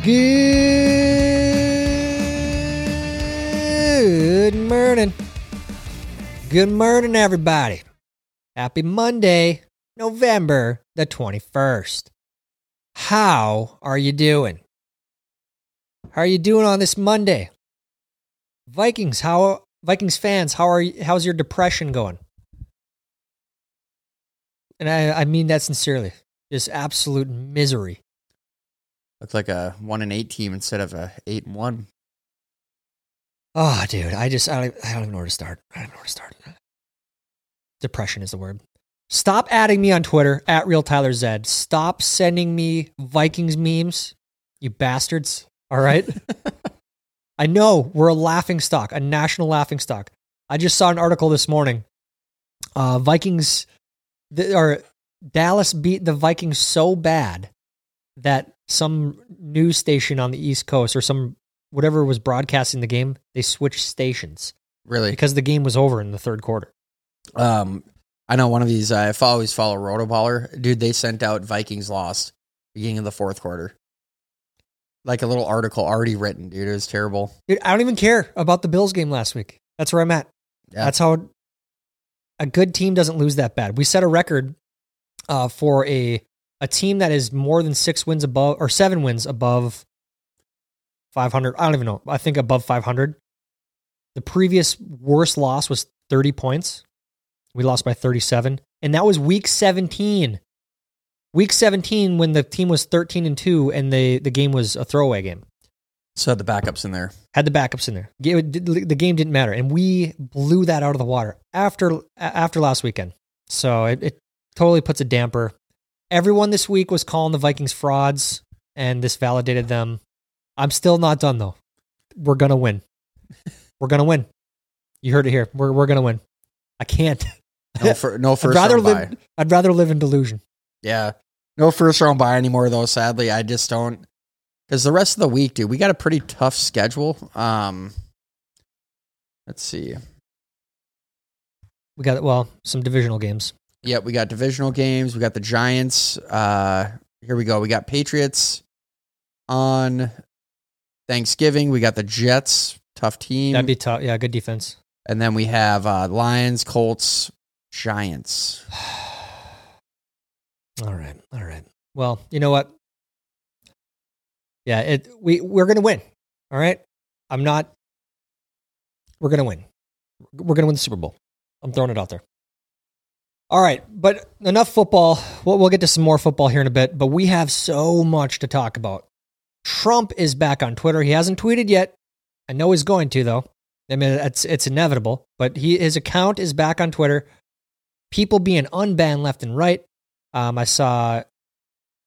Good morning. Good morning, everybody. Happy Monday, November the 21st. How are you doing? How are you doing on this Monday? Vikings, how Vikings fans, how are you, how's your depression going? And I, I mean that sincerely. Just absolute misery. Looks like a one and eight team instead of a eight and one. Oh, dude, I just I don't, I don't even know where to start. I don't know where to start. Depression is the word. Stop adding me on Twitter at real Tyler Zed. Stop sending me Vikings memes, you bastards. All right. I know we're a laughing stock, a national laughing stock. I just saw an article this morning. Uh, Vikings, th- or Dallas beat the Vikings so bad that some news station on the East Coast or some whatever was broadcasting the game, they switched stations Really? because the game was over in the third quarter. Um, I know one of these. I always follow Rotoballer. Dude, they sent out Vikings lost beginning of the fourth quarter. Like a little article already written, dude. It was terrible. Dude, I don't even care about the Bills game last week. That's where I'm at. Yeah. That's how a good team doesn't lose that bad. We set a record uh, for a a team that is more than six wins above or seven wins above 500. I don't even know. I think above 500. The previous worst loss was 30 points. We lost by 37, and that was week 17. Week 17 when the team was 13 and 2 and the the game was a throwaway game So the backups in there. had the backups in there. The game didn't matter, and we blew that out of the water after after last weekend. So it, it totally puts a damper. Everyone this week was calling the Vikings frauds, and this validated them. I'm still not done though. We're gonna win. We're gonna win. You heard it here. We're we're gonna win. I can't. No, for, no I'd first rather round live. bye. I'd rather live in delusion. Yeah, no first round bye anymore though. Sadly, I just don't. Because the rest of the week, dude, we got a pretty tough schedule. Um, let's see. We got well some divisional games. Yep, we got divisional games. We got the Giants. Uh, here we go. We got Patriots on Thanksgiving. We got the Jets, tough team, That'd be tough. Yeah, good defense. and then we have uh, Lions, Colts, Giants. All right, all right. Well, you know what? Yeah, it we we're gonna win. All right. I'm not. We're gonna win. We're gonna win the Super Bowl. I'm throwing it out there. All right, but enough football. We'll, we'll get to some more football here in a bit, but we have so much to talk about. Trump is back on Twitter. He hasn't tweeted yet. I know he's going to though. I mean, it's it's inevitable. But he his account is back on Twitter. People being unbanned left and right. Um, I saw,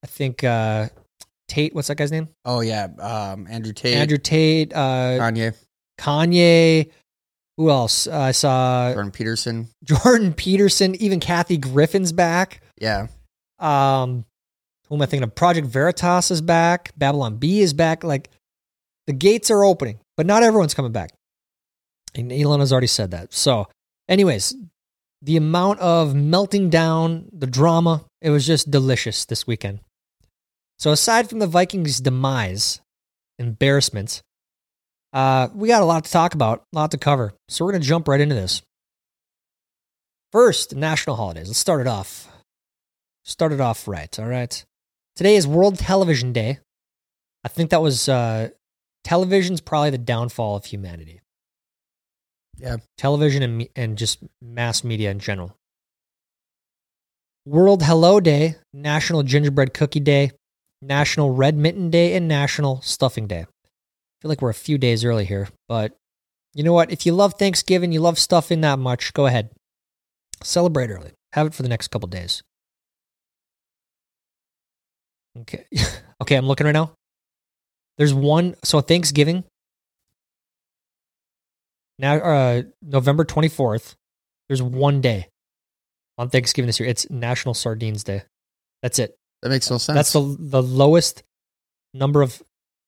I think uh, Tate. What's that guy's name? Oh yeah, um, Andrew Tate, Andrew Tate. Uh, Kanye, Kanye. Who else? Uh, I saw Jordan Peterson. Jordan Peterson. Even Kathy Griffin's back. Yeah, Um, who am I thinking of? Project Veritas is back. Babylon Bee is back. Like the gates are opening, but not everyone's coming back. And Elon has already said that. So, anyways, the amount of melting down, the drama, it was just delicious this weekend. So, aside from the Vikings' demise, embarrassment, uh, we got a lot to talk about, a lot to cover. So, we're going to jump right into this. First, national holidays. Let's start it off. Start it off right. All right. Today is World Television Day. I think that was uh, television's probably the downfall of humanity. Yeah. Television and, and just mass media in general. World Hello Day, National Gingerbread Cookie Day, National Red Mitten Day, and National Stuffing Day. Feel like we're a few days early here, but you know what? If you love Thanksgiving, you love stuffing that much, go ahead. Celebrate early. Have it for the next couple days. Okay. okay, I'm looking right now. There's one so Thanksgiving. Now uh November 24th. There's one day on Thanksgiving this year. It's National Sardines Day. That's it. that makes no sense. That's the the lowest number of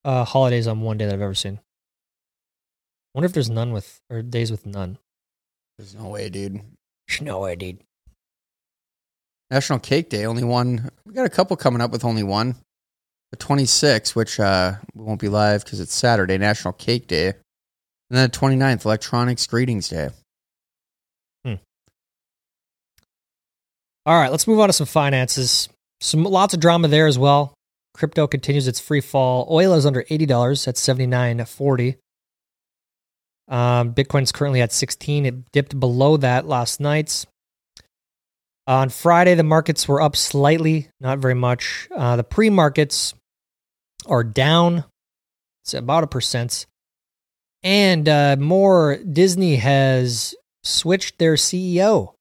uh, holidays on one day that I've ever seen. wonder if there's none with or days with none. There's no way, dude. No way, dude. National Cake Day, only one. We got a couple coming up with only one. the 26th, which uh, won't be live because it's Saturday, National Cake Day. And then the 29th, Electronics Greetings Day. Hmm. All right, let's move on to some finances. Some lots of drama there as well. Crypto continues its free fall. Oil is under eighty dollars at seventy nine forty. Um, Bitcoin's currently at sixteen. It dipped below that last night. On Friday, the markets were up slightly, not very much. Uh, the pre markets are down. It's about a percent. And uh, more, Disney has switched their CEO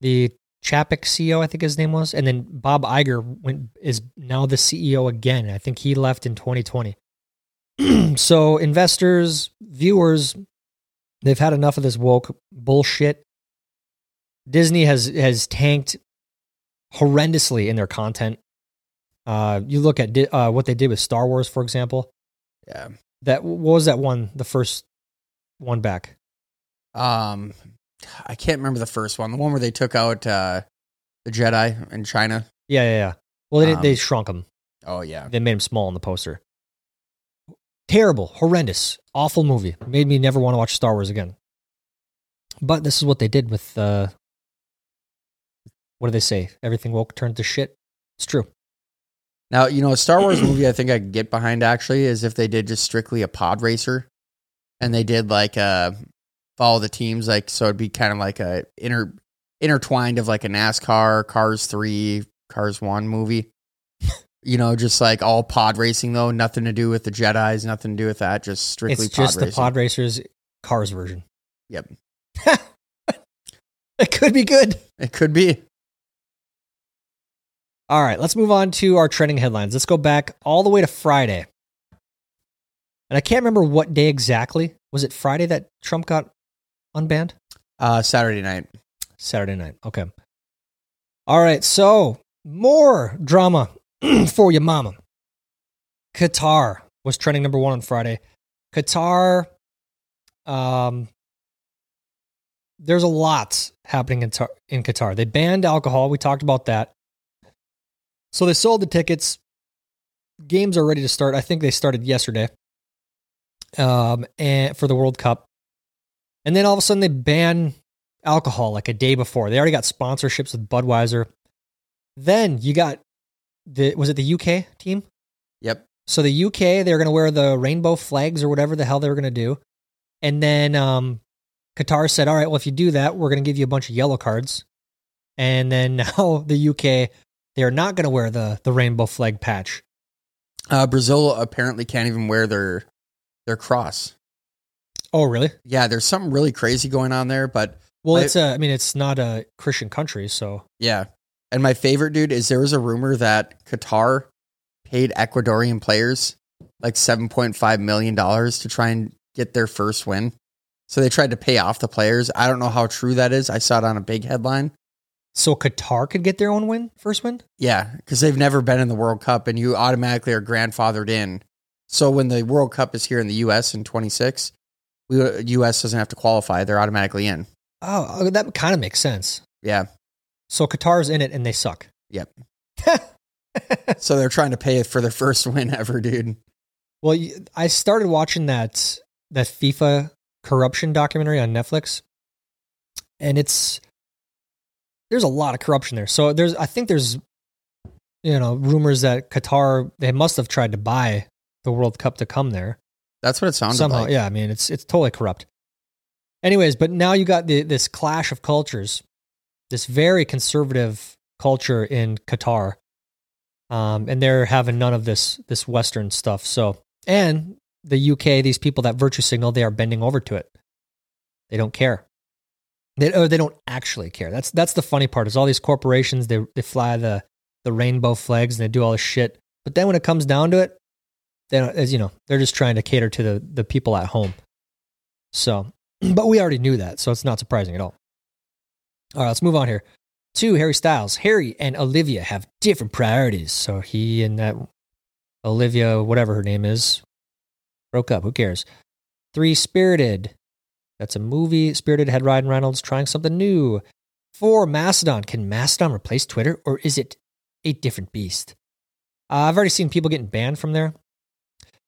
the Chapek CEO, I think his name was, and then Bob Iger went is now the CEO again. I think he left in 2020. so investors, viewers, they've had enough of this woke bullshit. Disney has has tanked horrendously in their content. Uh, you look at di- uh, what they did with Star Wars, for example. Yeah. That what was that one? The first one back. Um, I can't remember the first one, the one where they took out uh, the Jedi in China. Yeah, yeah, yeah. Well, they, Um, they shrunk him. Oh yeah, They made him small on the poster. Terrible, horrendous, awful movie. Made me never want to watch Star Wars again. But this is what they did with uh what do they say? Everything woke turned to shit. It's true. Now, you know, a Star Wars movie I think I could get behind actually is if they did just strictly a pod racer and they did like uh follow the teams like so it'd be kind of like a inter intertwined of like a NASCAR, Cars 3, Cars 1 movie. you know, just like all pod racing though, nothing to do with the Jedi's, nothing to do with that, just strictly it's just racing. the Pod Racers Cars version. Yep. it could be good. It could be. All right, let's move on to our trending headlines. Let's go back all the way to Friday. And I can't remember what day exactly. Was it Friday that Trump got unbanned? Uh Saturday night. Saturday night. Okay. All right. So more drama for your mama. Qatar was trending number one on Friday. Qatar, um, there's a lot happening in, Tar- in Qatar. They banned alcohol. We talked about that. So they sold the tickets. Games are ready to start. I think they started yesterday. Um, and for the World Cup, and then all of a sudden they ban alcohol like a day before. They already got sponsorships with Budweiser. Then you got the was it the UK team? Yep. So the UK they're going to wear the rainbow flags or whatever the hell they were going to do. And then um Qatar said, "All right, well if you do that, we're going to give you a bunch of yellow cards." And then now the UK they're not going to wear the the rainbow flag patch. Uh Brazil apparently can't even wear their their cross. Oh, really? Yeah, there's something really crazy going on there, but Well, I- it's a I mean it's not a Christian country, so Yeah. And my favorite dude is there was a rumor that Qatar paid Ecuadorian players like $7.5 million to try and get their first win. So they tried to pay off the players. I don't know how true that is. I saw it on a big headline. so Qatar could get their own win, first win? Yeah, because they've never been in the World Cup and you automatically are grandfathered in. So when the World Cup is here in the US in 26, we, US doesn't have to qualify. They're automatically in. Oh, oh, that kind of makes sense. Yeah. So Qatar's in it and they suck. Yep. So they're trying to pay for their first win ever, dude. well, I started watching that that FIFA corruption documentary on Netflix, and it's there's a lot of corruption there. So there's I think there's you know rumors that Qatar they must have tried to buy the World Cup to come there That's what it sounded somehow. like. Yeah, I mean it's it's totally corrupt. Anyways, but now you got the, this clash of cultures, this very conservative culture in Qatar, um, and they're having none of this this Western stuff. So, and the UK, these people that virtue signal, they are bending over to it. They don't care. They or they don't actually care. That's that's the funny part. Is all these corporations they they fly the the rainbow flags and they do all this shit, but then when it comes down to it, they don't, as you know, they're just trying to cater to the the people at home. So, but we already knew that, so it's not surprising at all. All right, let's move on here. Two, Harry Styles. Harry and Olivia have different priorities. So he and that Olivia, whatever her name is, broke up. Who cares? Three, Spirited. That's a movie. Spirited had Ryan Reynolds trying something new. Four, Mastodon. Can Mastodon replace Twitter or is it a different beast? Uh, I've already seen people getting banned from there.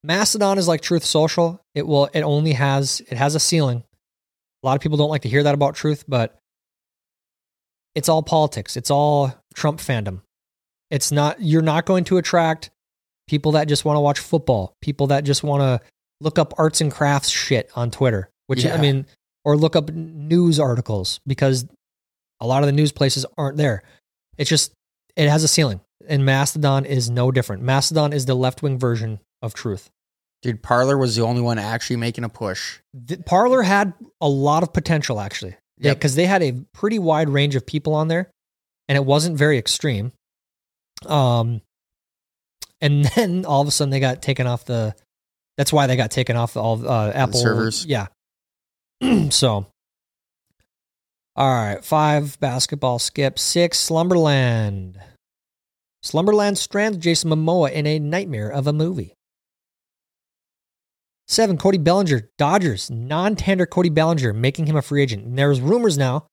Mastodon is like Truth Social. It will. It only has. It has a ceiling. A lot of people don't like to hear that about Truth, but it's all politics. It's all Trump fandom. It's not. You're not going to attract people that just want to watch football. People that just want to look up arts and crafts shit on Twitter. Which I mean, or look up news articles because a lot of the news places aren't there. It's just it has a ceiling, and Mastodon is no different. Mastodon is the left wing version of Truth. Dude, Parler was the only one actually making a push. The, Parler had a lot of potential actually, Yep. because they had a pretty wide range of people on there, and it wasn't very extreme. Um, and then all of a sudden they got taken off the. That's why they got taken off all uh, Apple servers? Yeah. so. All right, five basketball skip, six Slumberland. Slumberland strands Jason Momoa in a nightmare of a movie. Seven, Cody Bellinger, Dodgers, non tender Cody Bellinger, making him a free agent. And there's rumors now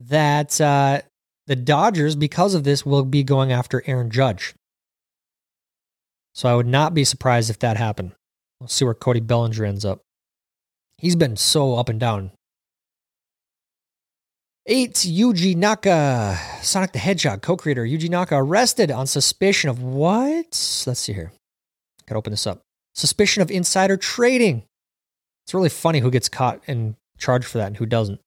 that uh, the Dodgers, because of this, will be going after Aaron Judge. So I would not be surprised if that happened. We'll see where Cody Bellinger ends up. He's been so up and down. Eight, Yuji Naka, Sonic the Hedgehog co creator, Yuji Naka, arrested on suspicion of what? Let's see here. Gotta open this up. Suspicion of insider trading. It's really funny who gets caught and charged for that and who doesn't.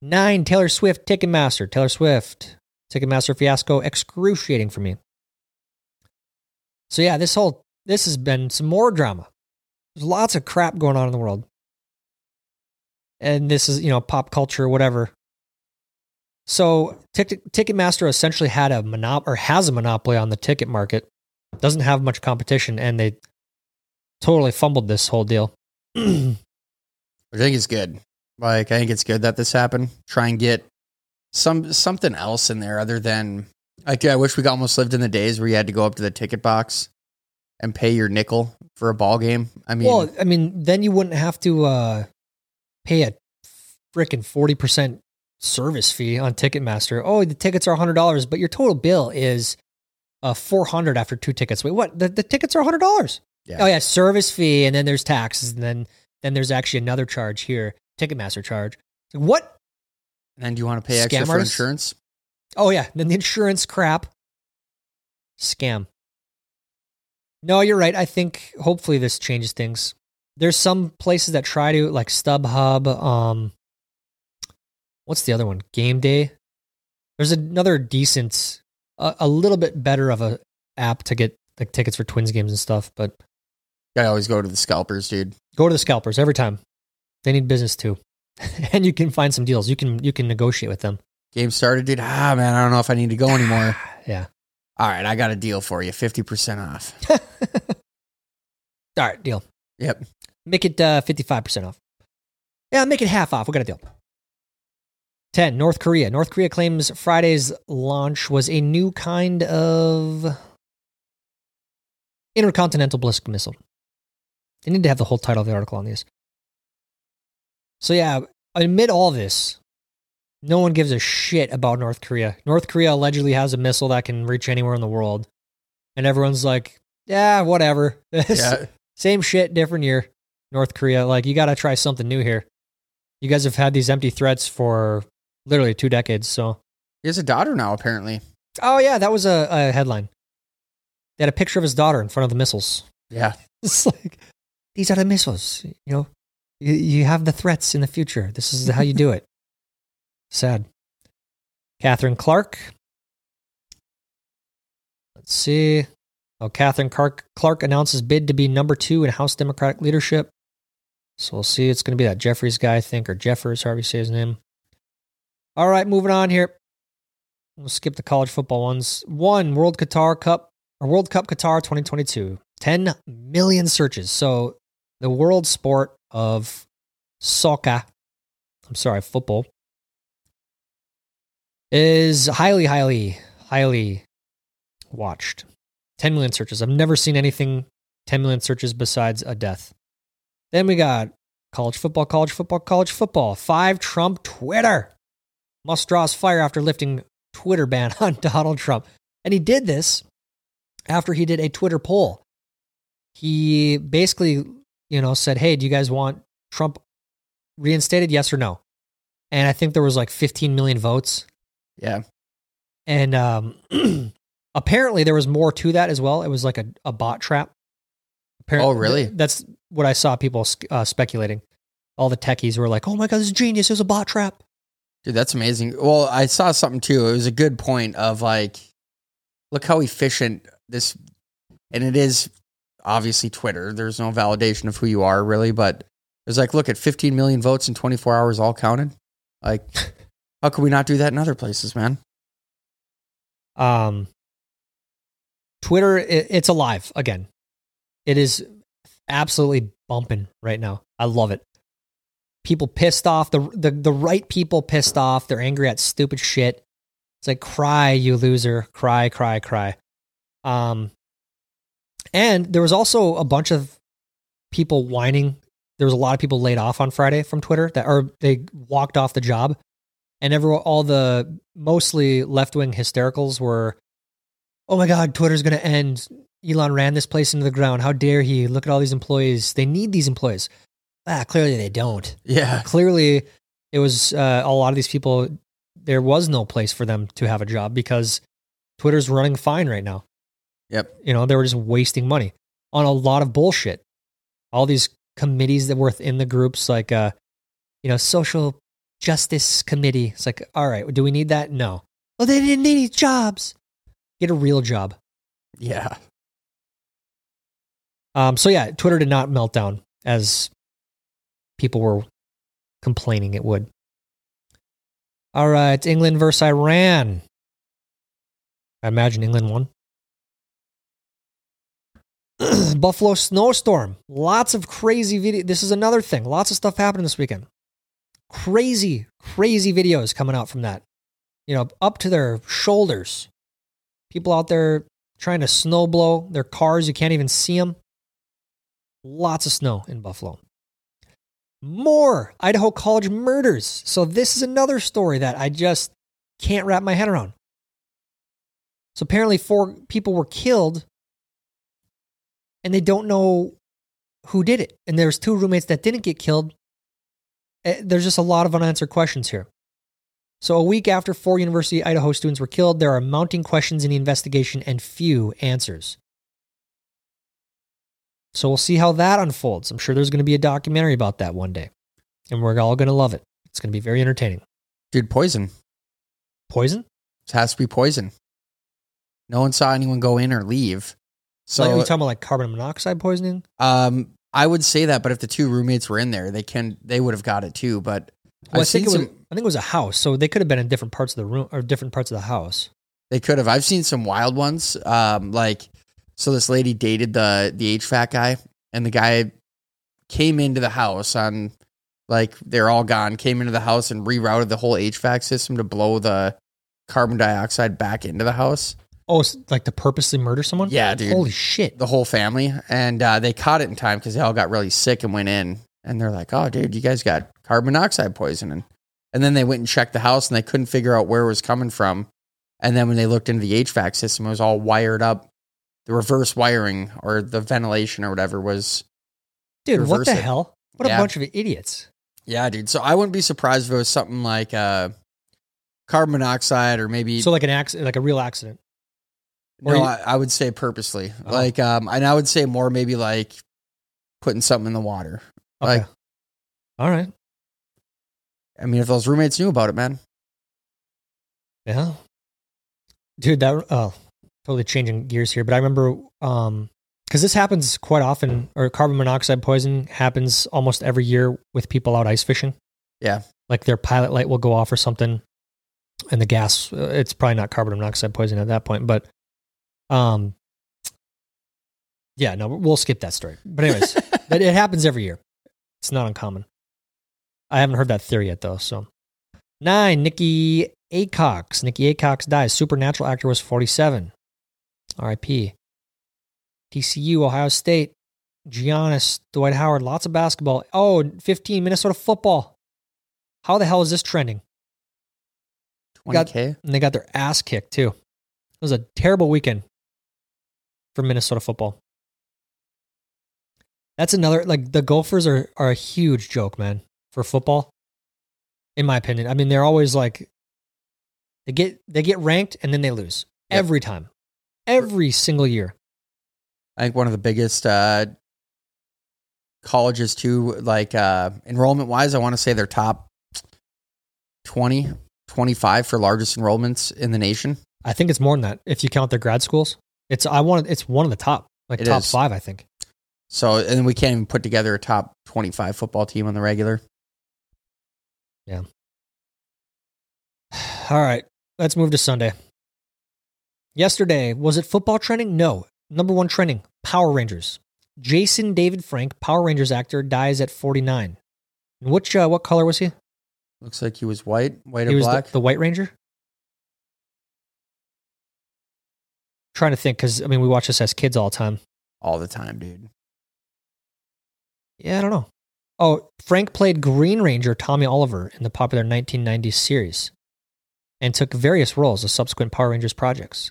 Nine, Taylor Swift, Ticketmaster. Taylor Swift, Ticketmaster fiasco, excruciating for me. So yeah, this whole this has been some more drama. There's lots of crap going on in the world. And this is, you know, pop culture, whatever. So Ticket, Ticketmaster essentially had a monop or has a monopoly on the ticket market. Doesn't have much competition, and they totally fumbled this whole deal. I think it's good. Like I think it's good that this happened. Try and get some something else in there other than like I wish we almost lived in the days where you had to go up to the ticket box and pay your nickel for a ball game. I mean, well, I mean, then you wouldn't have to uh, pay a freaking forty percent service fee on Ticketmaster. Oh, the tickets are hundred dollars, but your total bill is uh, four hundred after two tickets. Wait, what? The, the tickets are hundred dollars. Yeah. Oh yeah, service fee, and then there's taxes, and then then there's actually another charge here, Ticketmaster charge. What? and then do you want to pay extra Scam for insurance? Oh yeah, then the insurance crap. Scam. No, you're right. I think hopefully this changes things. There's some places that try to like StubHub, um what's the other one? Game Day. There's another decent a, a little bit better of a app to get like tickets for Twins games and stuff, but I always go to the scalpers, dude. go to the scalpers every time. They need business too. and you can find some deals. You can you can negotiate with them. Game started, dude. Ah, man, I don't know if I need to go anymore. Yeah. All right, I got a deal for you, fifty percent off. All right, deal. Yep. Make it uh, 55% off. Yeah, make it half off. We got a deal. 10. North Korea. North Korea claims Friday's launch was a new kind of intercontinental ballistic missile. They need to have the whole title of the article on these. So, yeah, amid all this, no one gives a shit about North Korea. North Korea allegedly has a missile that can reach anywhere in the world. And everyone's like, yeah, whatever. Yeah. Same shit, different year. North Korea, like you got to try something new here. You guys have had these empty threats for literally two decades. So, He has a daughter now, apparently. oh yeah, that was a, a headline. They had a picture of his daughter in front of the missiles. Yeah. It's like these are the missiles. You know, you, you have the threats in the future. This is how you do it. Sad. Katherine Clark. Let's see. Oh, Katherine Clark, Clark announces bid to be number two in House Democratic leadership. So we'll see. It's going to be that Jeffries guy, I think, or Jeffers, however you say his name. All right, moving on here. We'll skip the college football ones. One World Qatar Cup or World Cup Qatar 2022. 10 million searches. So the world sport of soccer, I'm sorry, football, is highly, highly, highly watched. 10 million searches. I've never seen anything 10 million searches besides a death. Then we got college football, college football, college football. Five Trump Twitter. Musk draws fire after lifting Twitter ban on Donald Trump. And he did this after he did a Twitter poll. He basically, you know, said, "Hey, do you guys want Trump reinstated? Yes or no?" And I think there was like 15 million votes. Yeah. And um, apparently there was more to that as well. It was like a, a bot trap. Oh, really? That's what I saw people uh, speculating. All the techies were like, "Oh my god, this is genius! It was a bot trap." Dude, that's amazing. Well, I saw something too. It was a good point of like, look how efficient this, and it is obviously Twitter. There's no validation of who you are really, but it's like, look at 15 million votes in 24 hours, all counted. Like, how could we not do that in other places, man? Um, Twitter, it, it's alive again. It is absolutely bumping right now. I love it. People pissed off the the the right people pissed off. They're angry at stupid shit. It's like cry, you loser, cry, cry, cry. Um, and there was also a bunch of people whining. There was a lot of people laid off on Friday from Twitter that or they walked off the job, and everyone, all the mostly left wing hystericals were, "Oh my God, Twitter's going to end. Elon ran this place into the ground. How dare he? Look at all these employees. They need these employees. Ah, clearly they don't. Yeah. Clearly, it was uh, a lot of these people. There was no place for them to have a job because Twitter's running fine right now. Yep. You know, they were just wasting money on a lot of bullshit. All these committees that were in the groups, like, uh, you know, social justice committee. It's like, all right, do we need that? No. Well, they didn't need any jobs. Get a real job. Yeah. Um, so yeah, Twitter did not melt down as people were complaining it would. All right, England versus Iran. I imagine England won. Buffalo snowstorm. Lots of crazy video. This is another thing. Lots of stuff happening this weekend. Crazy, crazy videos coming out from that. You know, up to their shoulders. People out there trying to snow blow their cars. You can't even see them. Lots of snow in Buffalo. More Idaho College murders. So, this is another story that I just can't wrap my head around. So, apparently, four people were killed and they don't know who did it. And there's two roommates that didn't get killed. Eh, there's just a lot of unanswered questions here. So, a week after four University of Idaho students were killed, there are mounting questions in the investigation and few answers. So, we'll see how that unfolds. I'm sure there's going to be a documentary about that one day, and we're all going to love it. It's going to be very entertaining. Dude, poison. Poison? It has to be poison. No one saw anyone go in or leave. So, like, are you talking about like carbon monoxide poisoning? Um, I would say that, but if the two roommates were in there, they can they would have got it too. But well, i think it some, was I think it was a house, so they could have been in different parts of the room or different parts of the house. They could have. I've seen some wild ones. Um, like so, this lady dated the the HVAC guy, and the guy came into the house on like they're all gone. Came into the house and rerouted the whole HVAC system to blow the carbon dioxide back into the house. Oh, like to purposely murder someone? Yeah, dude. Holy shit. The whole family. And uh, they caught it in time because they all got really sick and went in. And they're like, oh, dude, you guys got carbon monoxide poisoning. And then they went and checked the house and they couldn't figure out where it was coming from. And then when they looked into the HVAC system, it was all wired up. The reverse wiring or the ventilation or whatever was. Dude, what the hell? What yeah. a bunch of idiots. Yeah, dude. So I wouldn't be surprised if it was something like uh, carbon monoxide or maybe. So like an accident, like a real accident. No, you, I, I, would say purposely. Oh. Like, um, and I would say more maybe like putting something in the water. Okay. Like, all right. I mean, if those roommates knew about it, man. Yeah. Dude, that oh, totally changing gears here, but I remember um because this happens quite often, or carbon monoxide poisoning happens almost every year with people out ice fishing. Yeah. Like their pilot light will go off or something, and the gas, uh, it's probably not carbon monoxide poisoning at that point, but um, yeah, no, we'll skip that story. But anyways, but it happens every year. It's not uncommon. I haven't heard that theory yet though. So nine, Nicki Aycox. Nicki Aycox dies. Supernatural actor was 47. R.I.P. TCU, Ohio State, Giannis, Dwight Howard, lots of basketball. Oh, 15, Minnesota football. How the hell is this trending? 20K? Got, and they got their ass kicked too. It was a terrible weekend for Minnesota football. That's another like the Gophers are are a huge joke, man, for football. In my opinion, I mean they're always like they get they get ranked and then they lose Yep. every time, every single year. I think one of the biggest uh, colleges too, like uh, enrollment wise, I want to say they're top 20, 25 for largest enrollments in the nation. I think it's more than that if you count their grad schools. It's I want it's one of the top like It top is. five. I think. So, and we can't even put together a top 25 football team on the regular. Yeah. All right, let's move to Sunday. Yesterday, was it football trending? No. Number one trending Power Rangers. Jason David Frank, Power Rangers actor, dies at 49. Which, uh, what color was he? Looks like he was white, white he or black. The, the White Ranger? Trying to think, because, I mean, we watch this as kids all the time. all the time, dude. Yeah, I don't know. Oh, Frank played Green Ranger Tommy Oliver in the popular 1990s series and took various roles in subsequent Power Rangers projects.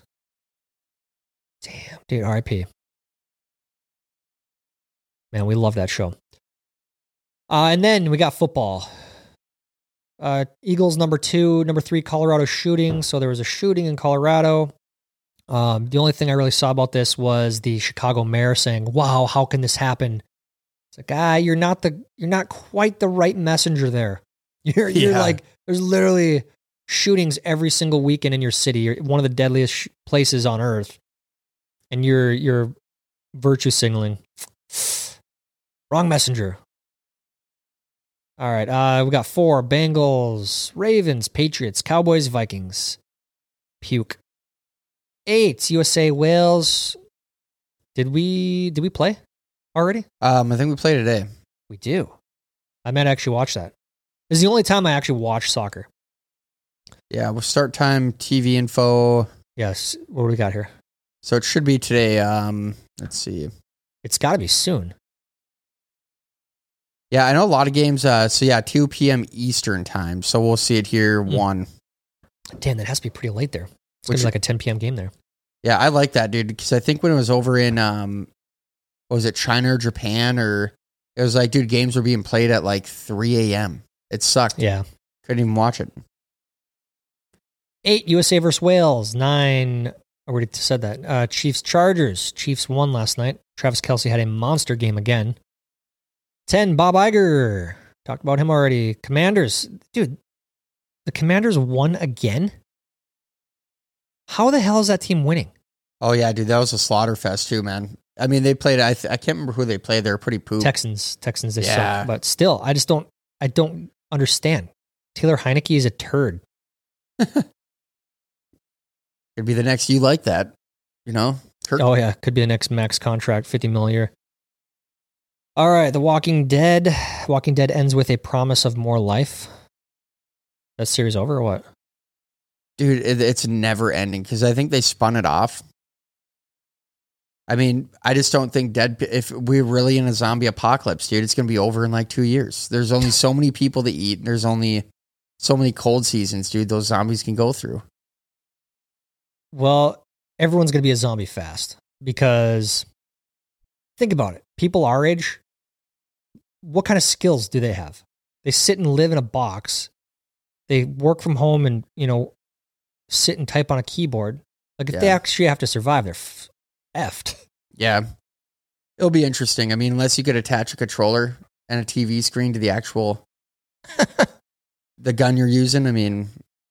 Damn, dude, RIP. Man, we love that show. Uh, and then we got football. Uh, Eagles number two, number three, Colorado shooting. So there was a shooting in Colorado. Um, the only thing I really saw about this was the Chicago mayor saying, "Wow, how can this happen?" It's like, ah, you're not the, you're not quite the right messenger there. You're, you're Yeah. like, there's literally shootings every single weekend in your city. You're one of the deadliest sh- places on earth, and you're you're virtue signaling. Wrong messenger. All right, uh, we got four: Bengals, Ravens, Patriots, Cowboys, Vikings. Puke. Eight: USA, Wales. Did we did we play already? Um, I think we play today. We do. I might actually watch that. This is the only time I actually watch soccer. Yeah, we'll start time, TV info. Yes. What do we got here? So it should be today. Um, let's see. It's got to be soon. Yeah, I know a lot of games. Uh, so yeah, 2 p.m. Eastern time. So we'll see it here. Hmm. One. Damn, that has to be pretty late there. It's Which- gonna be like a 10 p.m. game there. Yeah, I like that, dude. Because I think when it was over in, um, what was it China or Japan or it was like, dude, games were being played at like 3 a.m. It sucked. Yeah. Couldn't even watch it. Eight USA versus Wales. Nine. I already said that. Uh, Chiefs Chargers. Chiefs won last night. Travis Kelce had a monster game again. Ten. Bob Iger. Talked about him already. Commanders. Dude, the Commanders won again. How the hell is that team winning? Oh yeah, dude, that was a slaughter fest too, man. I mean, they played. I th- I can't remember who they played. They're pretty poop. Texans. Texans. They Yeah. suck. But still, I just don't. I don't understand. Taylor Heinicke is a turd. It'd be the next you like that, you know. Kirk- Oh yeah, could be the next max contract, fifty mil a year. All right, The Walking Dead. Walking Dead ends with a promise of more life. That series over or what? Dude, it, it's never ending because I think they spun it off. I mean, I just don't think dead. If we're really in a zombie apocalypse, dude, it's gonna be over in like two years. There's only so many people to eat. There's only so many cold seasons, dude. Those zombies can go through. Well, everyone's going to be a zombie fast because think about it. People our age, what kind of skills do they have? They sit and live in a box. They work from home and, you know, sit and type on a keyboard. Like if they actually have to survive, they're f- effed. Yeah, it'll be interesting. I mean, unless you could attach a controller and a TV screen to the actual the gun you're using, I mean,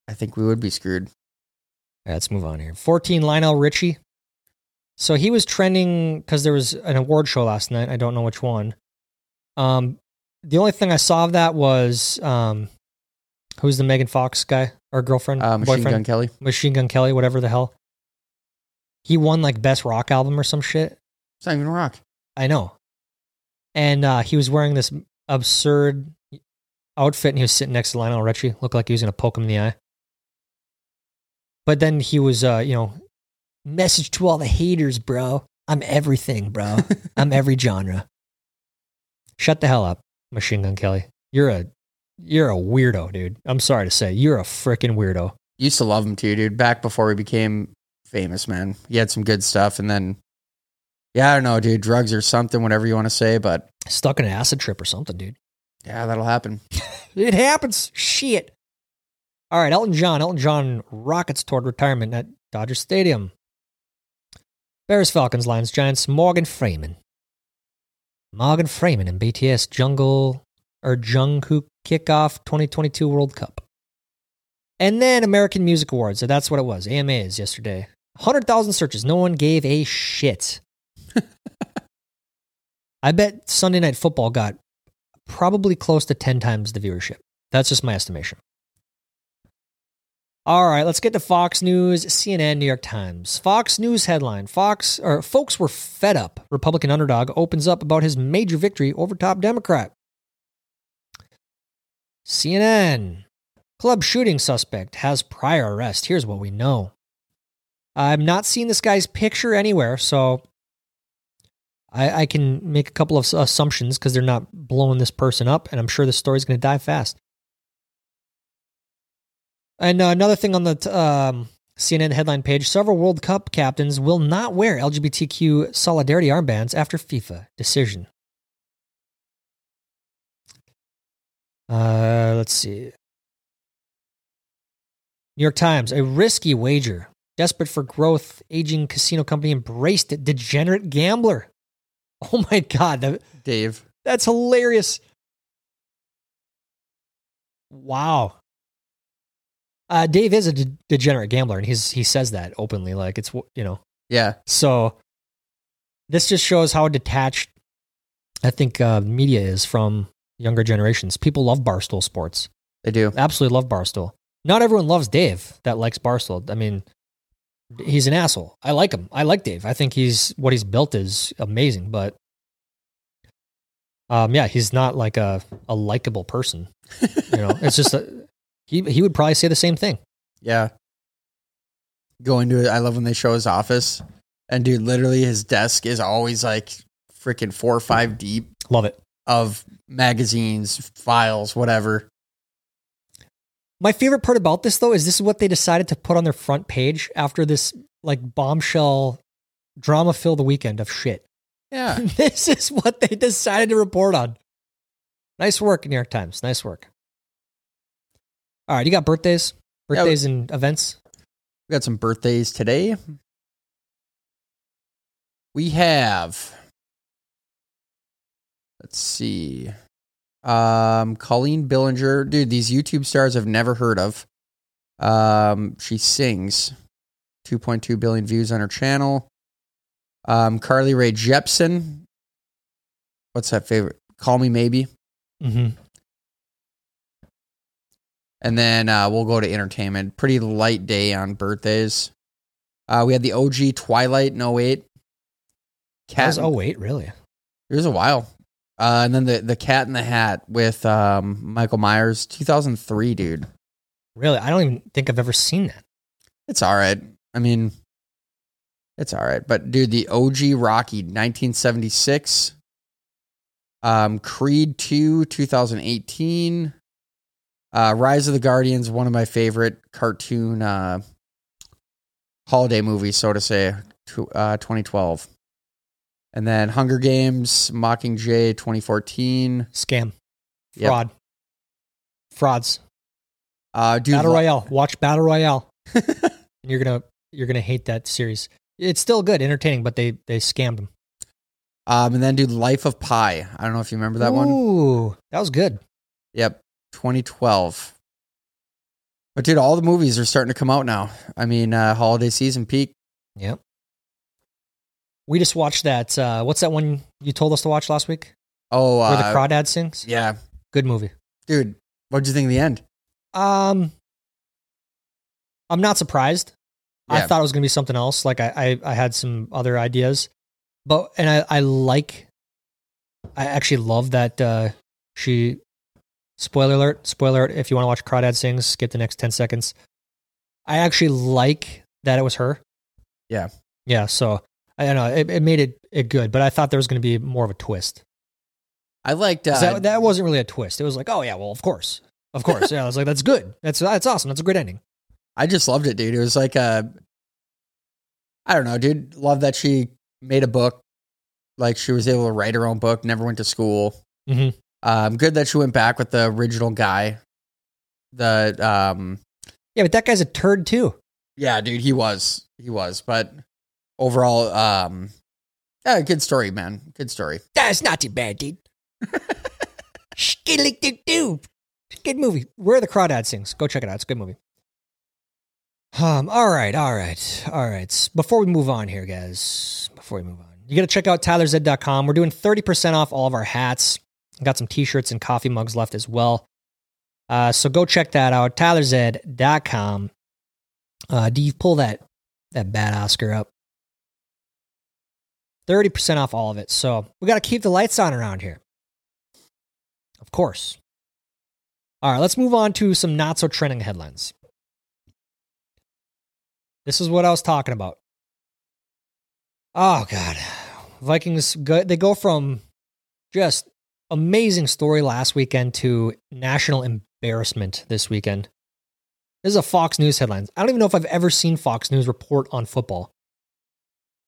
I think we would be screwed. Right, let's move on here. 14, Lionel Richie. So he was trending because there was an award show last night. I don't know which one. Um, the only thing I saw of that was um, who's the Megan Fox guy or girlfriend, Uh, Machine boyfriend, Gun Kelly. Machine Gun Kelly, whatever the hell. He won like best rock album or some shit. It's not even rock. I know. And uh, he was wearing this absurd outfit and he was sitting next to Lionel Richie. Looked like he was going to poke him in the eye. But then he was, uh, you know, message to all the haters, bro. I'm everything, bro. I'm every genre. Shut the hell up, Machine Gun Kelly. You're a you're a weirdo, dude. I'm sorry to say, you're a freaking weirdo. Used to love him too, dude. Back before he became famous, man. He had some good stuff, and then Yeah, I don't know, dude. Drugs or something, whatever you want to say, but Stuck in an acid trip or something, dude. yeah, that'll happen. It happens. Shit. All right, Elton John. Elton John rockets toward retirement at Dodger Stadium. Bears, Falcons, Lions, Giants. Morgan Freeman. Morgan Freeman and BTS Jungle or Jungkook kickoff 2022 World Cup. And then American Music Awards. So that's what it was. AMAs yesterday. 100,000 searches. No one gave a shit. I bet Sunday Night Football got probably close to 10 times the viewership. That's just my estimation. All right, let's get to Fox News, CNN, New York Times. Fox News headline: Fox or folks were fed up. Republican underdog opens up about his major victory over top Democrat. CNN: Club shooting suspect has prior arrest. Here's what we know. I'm not seeing this guy's picture anywhere, so I, I can make a couple of assumptions because they're not blowing this person up, and I'm sure this story's going to die fast. And uh, another thing on the t- um, CNN headline page several World Cup captains will not wear LGBTQ solidarity armbands after FIFA decision. Uh, let's see. New York Times, a risky wager. Desperate for growth, aging casino company embraced it. Degenerate gambler. Oh my God. That, Dave. that's hilarious. Wow. Uh, Dave is a de- degenerate gambler, and he's he says that openly, like it's you know. Yeah. So this just shows how detached I think uh, media is from younger generations. People love Barstool Sports, They do. absolutely love Barstool. Not everyone loves Dave that likes Barstool. I mean, he's an asshole. I like him. I like Dave. I think he's what he's built is amazing, but um, yeah, he's not like a a likable person. You know, it's just a, he he would probably say the same thing. Yeah. Going to it. I love when they show his office. And dude, literally his desk is always like freaking four or five deep Love it. Of magazines, files, whatever. My favorite part about this though is this is what they decided to put on their front page after this like bombshell drama filled the weekend of shit. Yeah. this is what they decided to report on. Nice work, New York Times. Nice work. All right, you got birthdays, Yeah, birthdays and events. We got some birthdays today. We have let's see. Um Colleen Ballinger. Dude, these YouTube stars I've never heard of. Um she sings. 2.2 billion views on her channel. Um Carly Rae Jepsen. What's that favorite? Call Me Maybe. Mm-hmm. And then uh, we'll go to entertainment. Pretty light day on birthdays. Uh, we had the OG Twilight in 08. That was Cat, oh wait, really? it was a while. Uh, and then the, the Cat in the Hat with um, Michael Myers, 2003, dude. Really? I don't even think I've ever seen that. It's all right. I mean, it's all right. But dude, the OG Rocky, 1976. Um, Creed 2, 2018. Uh, Rise of the Guardians, one of my favorite cartoon uh, holiday movies, so to say, to, uh, 2012. And then Hunger Games, Mockingjay, 2014. Scam, Yep. fraud, frauds. Uh, dude, Battle Royale. Watch Battle Royale. and you're gonna you're gonna hate that series. It's still good, entertaining, but they they scammed them. um, and then dude, Life of Pi. I don't know if you remember that one. Ooh, that was good. Yep, 2012. But dude, all the movies are starting to come out now. I mean, uh, holiday season peak. Yep. We just watched that. Uh, what's that one you told us to watch last week? Oh, Where the uh, crawdad sings. yeah, Good movie. dude. What'd you think of the end? Um, I'm not surprised. I thought it was gonna be something else. Like I, I, I had some other ideas, but and I, I like. I actually love that uh, she. Spoiler alert! Spoiler alert! If you want to watch Crawdad sings, skip the next ten seconds. I actually like that it was her. Yeah. Yeah. So I don't know. It, it made it, it good, but I thought there was going to be more of a twist. I liked Uh, that, that wasn't really a twist. It was like, oh yeah, well, of course, of course. yeah, I was like, that's good. That's that's awesome. That's a great ending. I just loved it, dude. It was like a. I don't know, dude. Love that she made a book Like she was able to write her own book, never went to school. Mhm. Um, good that she went back with the original guy. The um, Yeah, but that guy's a turd too. yeah, dude, he was, he was, but overall, um, yeah, good story, man, good story. That's not too bad, dude. Good movie. Where the Crawdad sings. Go check it out. It's a good movie. Um, all right, all right, all right. Before we move on here, guys, before we move on, you got to check out tylerzed.com. We're doing 30% off all of our hats. Got some t shirts and coffee mugs left as well. Uh, so go check that out. tylerzed.com. Uh, do you pull that, that bad Oscar up? 30% off all of it. So we got to keep the lights on around here. Of course. All right, let's move on to some not so trending headlines. This is what I was talking about. Oh, God. Vikings, they go from just amazing story last weekend to national embarrassment this weekend. This is a Fox News headline. I don't even know if I've ever seen Fox News report on football.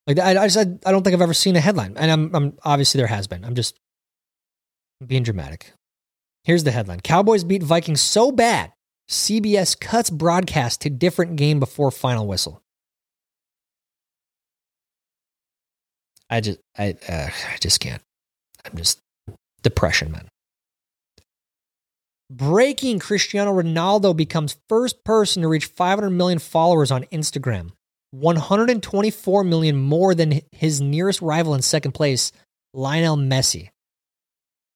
Like I, I just I don't think I've ever seen a headline, and I'm, I'm obviously there has been. I'm just being dramatic. Here's the headline: Cowboys beat Vikings so bad, CBS cuts broadcast to different game before final whistle. I just I uh, I just can't. I'm just depression, man. Breaking Cristiano Ronaldo becomes first person to reach 500 million followers on Instagram. 124 million more than his nearest rival in second place, Lionel Messi.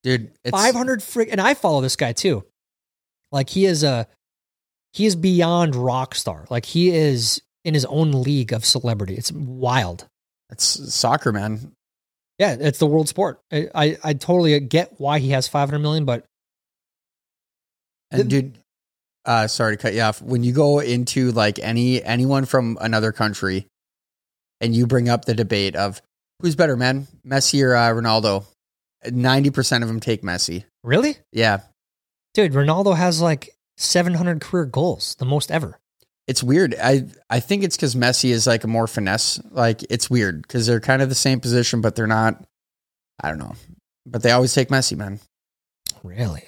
Dude, it's 500 frick and I follow this guy too. Like he is a he is beyond rock star. Like he is in his own league of celebrity. It's wild. It's soccer, man. Yeah, it's the world sport. I I, I totally get why he has 500 million, but And The- dude, uh, sorry to cut you off. When you go into like any anyone from another country, and you bring up the debate of who's better, man, Messi or uh, Ronaldo, ninety percent of them take Messi. really? Yeah, Dude, Ronaldo has like 700 career goals, the most ever. it's weird. I I think it's because Messi is like a more finesse. Like it's weird because they're kind of the same position, but they're not. I don't know, but they always take Messi, man. Really?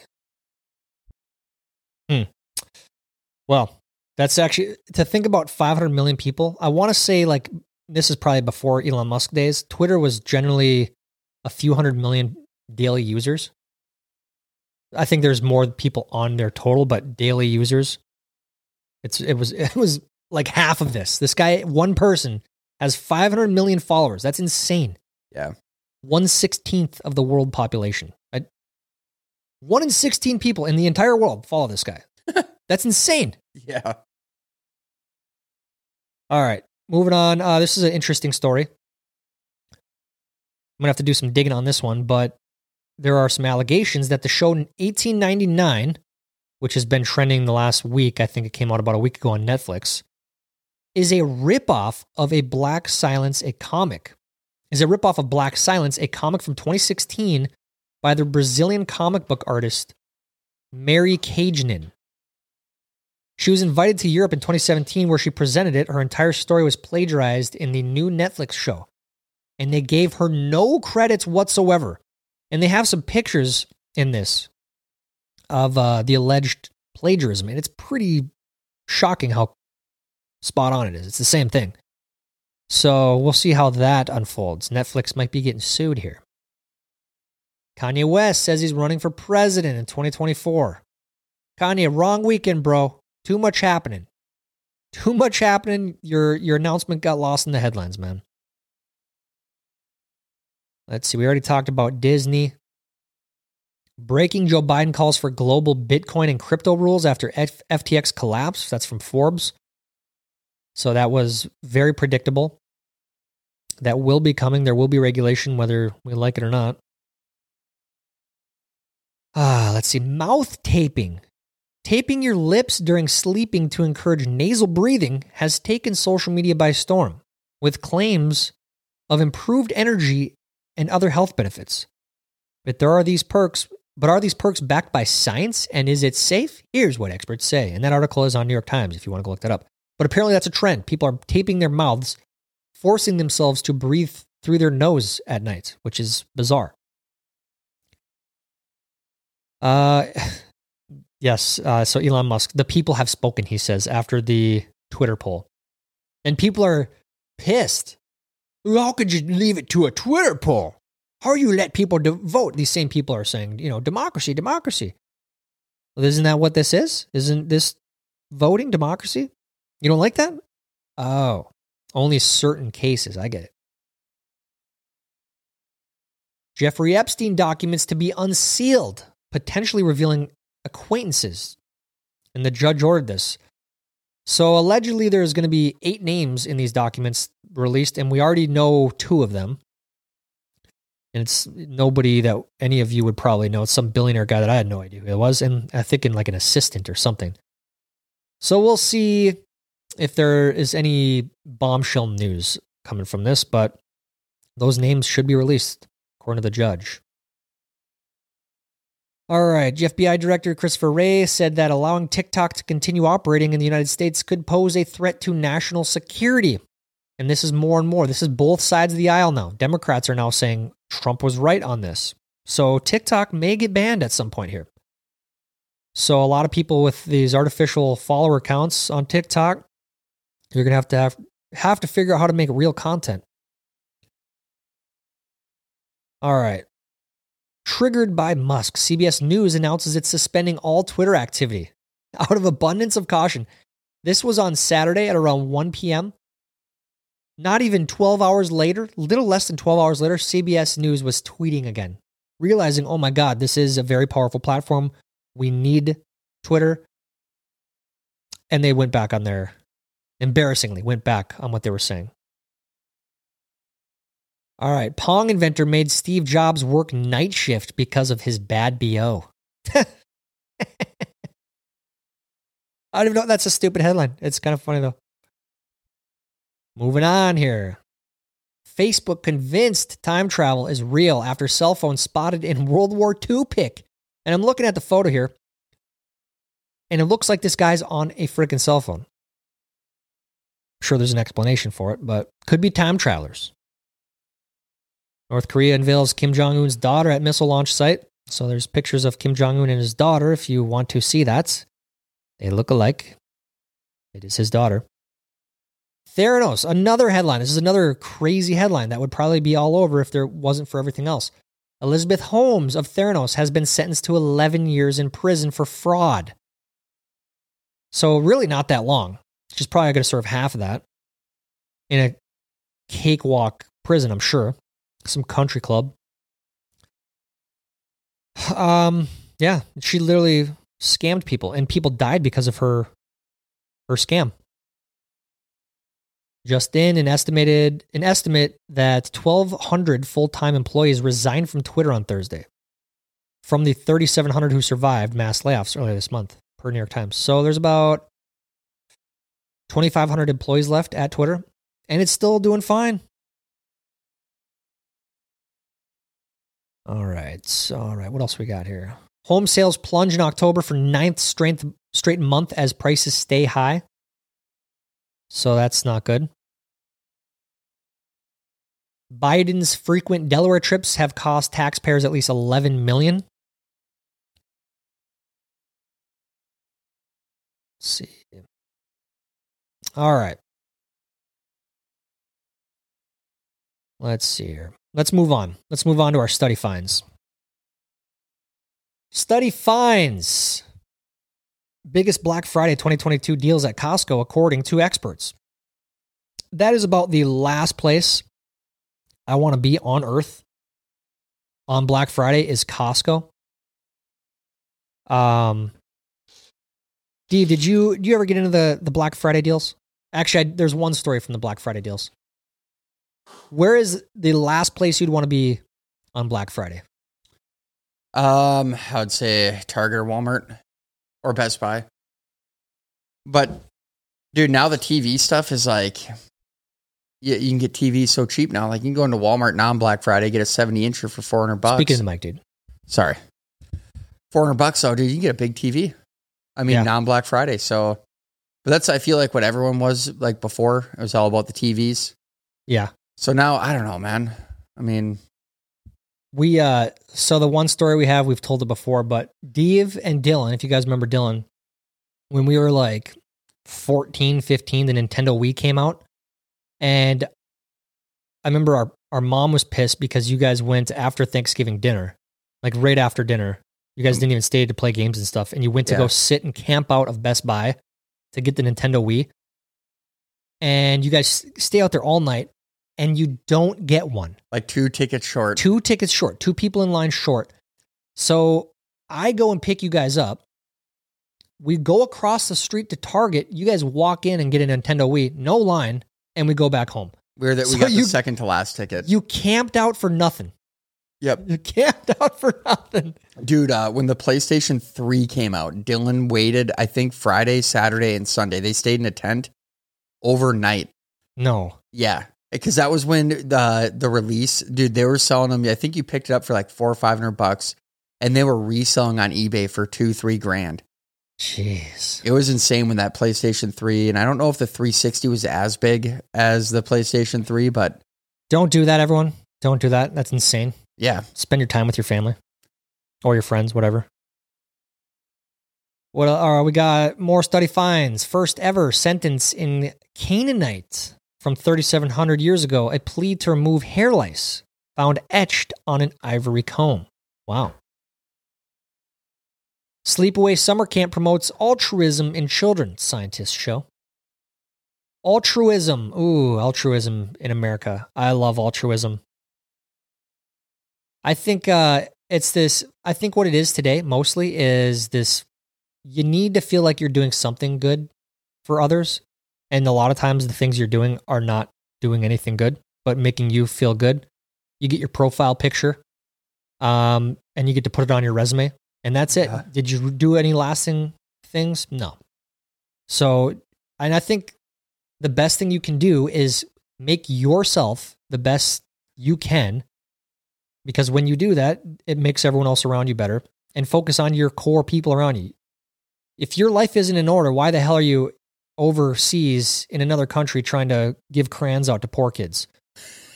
Hmm. Well, that's actually to think about 500 million people. I want to say like this is probably before Elon Musk days. Twitter was generally a few hundred million daily users. I think there's more people on their total, but daily users, it's it was it was like half of this. This guy, one person, has 500 million followers. That's insane. Yeah. One sixteenth of the world population. I, one in 16 people in the entire world follow this guy. That's insane. Yeah. All right, moving on. Uh, this is an interesting story. I'm gonna have to do some digging on this one, but there are some allegations that the show in 1899, which has been trending the last week, I think it came out about a week ago on Netflix, is a ripoff of a Black Silence, a comic. Is a ripoff of Black Silence, a comic from 2016 by the Brazilian comic book artist Mary Cagnin. She was invited to Europe in 2017 where she presented it. Her entire story was plagiarized in the new Netflix show. And they gave her no credits whatsoever. And they have some pictures in this of uh, the alleged plagiarism. And it's pretty shocking how spot on it is. It's the same thing. So we'll see how that unfolds. Netflix might be getting sued here. Kanye West says he's running for president in 2024. Kanye, wrong weekend, bro. Too much happening. Too much happening. Your your announcement got lost in the headlines, man. Let's see. We already talked about Disney. Breaking Joe Biden calls for global Bitcoin and crypto rules after F- FTX collapse. That's from Forbes. So that was very predictable. That will be coming. There will be regulation, whether we like it or not. Ah, let's see. Mouth taping. Taping your lips during sleeping to encourage nasal breathing has taken social media by storm, with claims of improved energy and other health benefits. But there are these perks, but are these perks backed by science and is it safe? Here's what experts say. And that article is on New York Times if you want to go look that up. But apparently that's a trend. People are taping their mouths, forcing themselves to breathe through their nose at night, which is bizarre. Uh, yes. Uh, so Elon Musk, the people have spoken, he says, after the Twitter poll. And people are pissed. How could you leave it to a Twitter poll? How you let people de- vote? These same people are saying, you know, democracy, democracy. Well, isn't that what this is? Isn't this voting democracy? You don't like that? Oh, only certain cases. I get it. Jeffrey Epstein documents to be unsealed, potentially revealing acquaintances. And the judge ordered this. So allegedly, there's going to be eight names in these documents released, and we already know two of them. And it's nobody that any of you would probably know. It's some billionaire guy that I had no idea who it was, and I think in like an assistant or something. So we'll see if there is any bombshell news coming from this, but those names should be released, according to the judge. All right. FBI Director Christopher Wray said that allowing TikTok to continue operating in the United States could pose a threat to national security. And this is more and more. This is both sides of the aisle now. Democrats are now saying Trump was right on this. So TikTok may get banned at some point here. So a lot of people with these artificial follower counts on TikTok, you're gonna have to have have to figure out how to make real content. All right. Triggered by Musk, CBS News announces it's suspending all Twitter activity out of abundance of caution. This was on Saturday at around 1 p.m. Not even 12 hours later, little less than 12 hours later, CBS News was tweeting again, realizing, oh my God, this is a very powerful platform. We need Twitter. And they went back on their, embarrassingly, went back on what they were saying. All right. Pong inventor made Steve Jobs work night shift because of his bad BO. I don't even know. That's a stupid headline. It's kind of funny though. Moving on here. Facebook convinced time travel is real after cell phone spotted in World War II pic. And I'm looking at the photo here. And it looks like this guy's on a freaking cell phone. I'm sure there's an explanation for it, but could be time travelers. North Korea unveils Kim Jong un's daughter at missile launch site. So there's pictures of Kim Jong un and his daughter if you want to see that. They look alike. It is his daughter. Theranos, another headline. This is another crazy headline that would probably be all over if there wasn't for everything else. Elizabeth Holmes of Theranos has been sentenced to 11 years in prison for fraud. So, really, not that long. She's probably going to serve half of that in a cakewalk prison, I'm sure. Some country club. Um, yeah, she literally scammed people, and people died because of her her scam. Just in, an estimated an estimate that 1,200 full time employees resigned from Twitter on Thursday, from the 3,700 who survived mass layoffs earlier this month, per New York Times. So there's about 2,500 employees left at Twitter, and it's still doing fine. All right, all right. What else we got here? Home sales plunge in October for ninth straight straight month as prices stay high. So that's not good. Biden's frequent Delaware trips have cost taxpayers at least 11 million. Let's see. All right. Let's see here. Let's move on. Let's move on to our study finds. Study finds biggest Black Friday 2022 deals at Costco, according to experts. That is about the last place I want to be on earth on Black Friday is Costco. Um, Steve, did you did you ever get into the the Black Friday deals? Actually, I, there's one story from the Black Friday deals. Where is the last place you'd want to be on Black Friday? Um, I would say Target or Walmart or Best Buy. But dude, now the TV stuff is like you, you can get TV so cheap now. Like you can go into Walmart non Black Friday, get a 70 incher for 400 bucks. Speaking of the mic, dude. Sorry. 400 bucks though, dude, you can get a big TV. I mean, Yeah. non Black Friday. So, but that's, I feel like what everyone was like before. It was all about the TVs. Yeah. So now I don't know, man. I mean, We uh so the one story we have, we've told it before, but Dave and Dylan, if you guys remember Dylan, when we were like 14, 15, the Nintendo Wii came out. And I remember our, our mom was pissed because you guys went after Thanksgiving dinner, like right after dinner. You guys didn't even stay to play games and stuff. And you went to Yeah. go sit and camp out of Best Buy to get the Nintendo Wii. And you guys stay out there all night and you don't get one like two tickets short. two tickets short, two people in line short. So I go and pick you guys up. We go across the street to Target. You guys walk in and get a Nintendo Wii, no line, and we go back home. We're that we So got you- second to last ticket. You camped out for nothing. yep. You camped out for nothing. Dude, uh, when the PlayStation 3 came out, Dylan waited, I think Friday, Saturday, and Sunday. They stayed in a tent overnight. No. Yeah. Because that was when the the release, dude, they were selling them. I think you picked it up for like four or five hundred bucks, and they were reselling on eBay for two, three grand. Jeez. It was insane when that PlayStation 3, and I don't know if the 360 was as big as the PlayStation 3, but Don't do that, everyone. Don't do that. That's insane. yeah. Spend your time with your family or your friends, whatever. What uh, we got? More study finds. First ever sentence in Canaanite from 3,700 years ago. A plea to remove hair lice found etched on an ivory comb. Wow. Sleepaway Summer Camp promotes altruism in children, scientists show. Altruism. Ooh, altruism in America. I love altruism. I think uh, it's this. I think what it is today mostly is this. You need to feel like you're doing something good for others, and a lot of times the things you're doing are not doing anything good, but making you feel good. You get your profile picture, um, and you get to put it on your resume, and that's it. Yeah. Did you do any lasting things? No. So, and I think the best thing you can do is make yourself the best you can because when you do that, it makes everyone else around you better and focus on your core people around you. If your life isn't in order, why the hell are you overseas in another country trying to give crayons out to poor kids?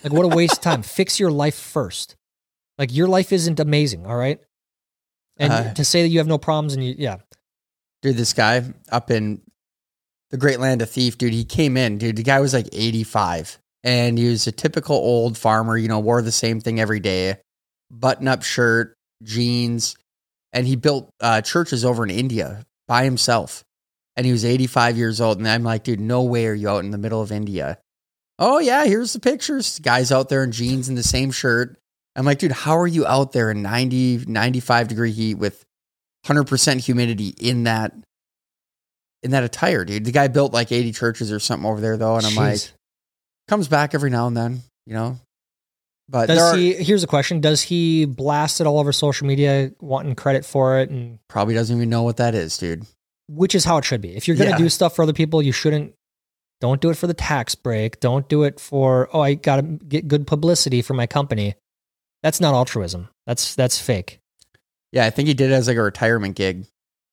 Like, what a waste of time. Fix your life first. Like, your life isn't amazing, all right? And Uh, to say that you have no problems and you, yeah, Dude, this guy up in the Great Land of Thief, dude, he came in, dude. The guy was like 85 and he was a typical old farmer, you know, wore the same thing every day button up shirt, jeans. And he built uh, churches over in India by himself. And he was 85 years old. And I'm like, dude, no way are you out in the middle of India. Oh, yeah, here's the pictures. Guys out there in jeans and the same shirt. I'm like, dude, how are you out there in 90, 95 degree heat with 100% humidity in that in that attire, dude. The guy built like 80 churches or something over there though and I'm like comes back every now and then, you know. But Does are, he? Here's a question: Does he blast it all over social media, wanting credit for it, and probably doesn't even know what that is, dude. Which is how it should be? If you're gonna Yeah. do stuff for other people, you shouldn't. Don't do it for the tax break. Don't do it for oh, I gotta get good publicity for my company. That's not altruism. That's that's fake. Yeah, I think he did it as like a retirement gig.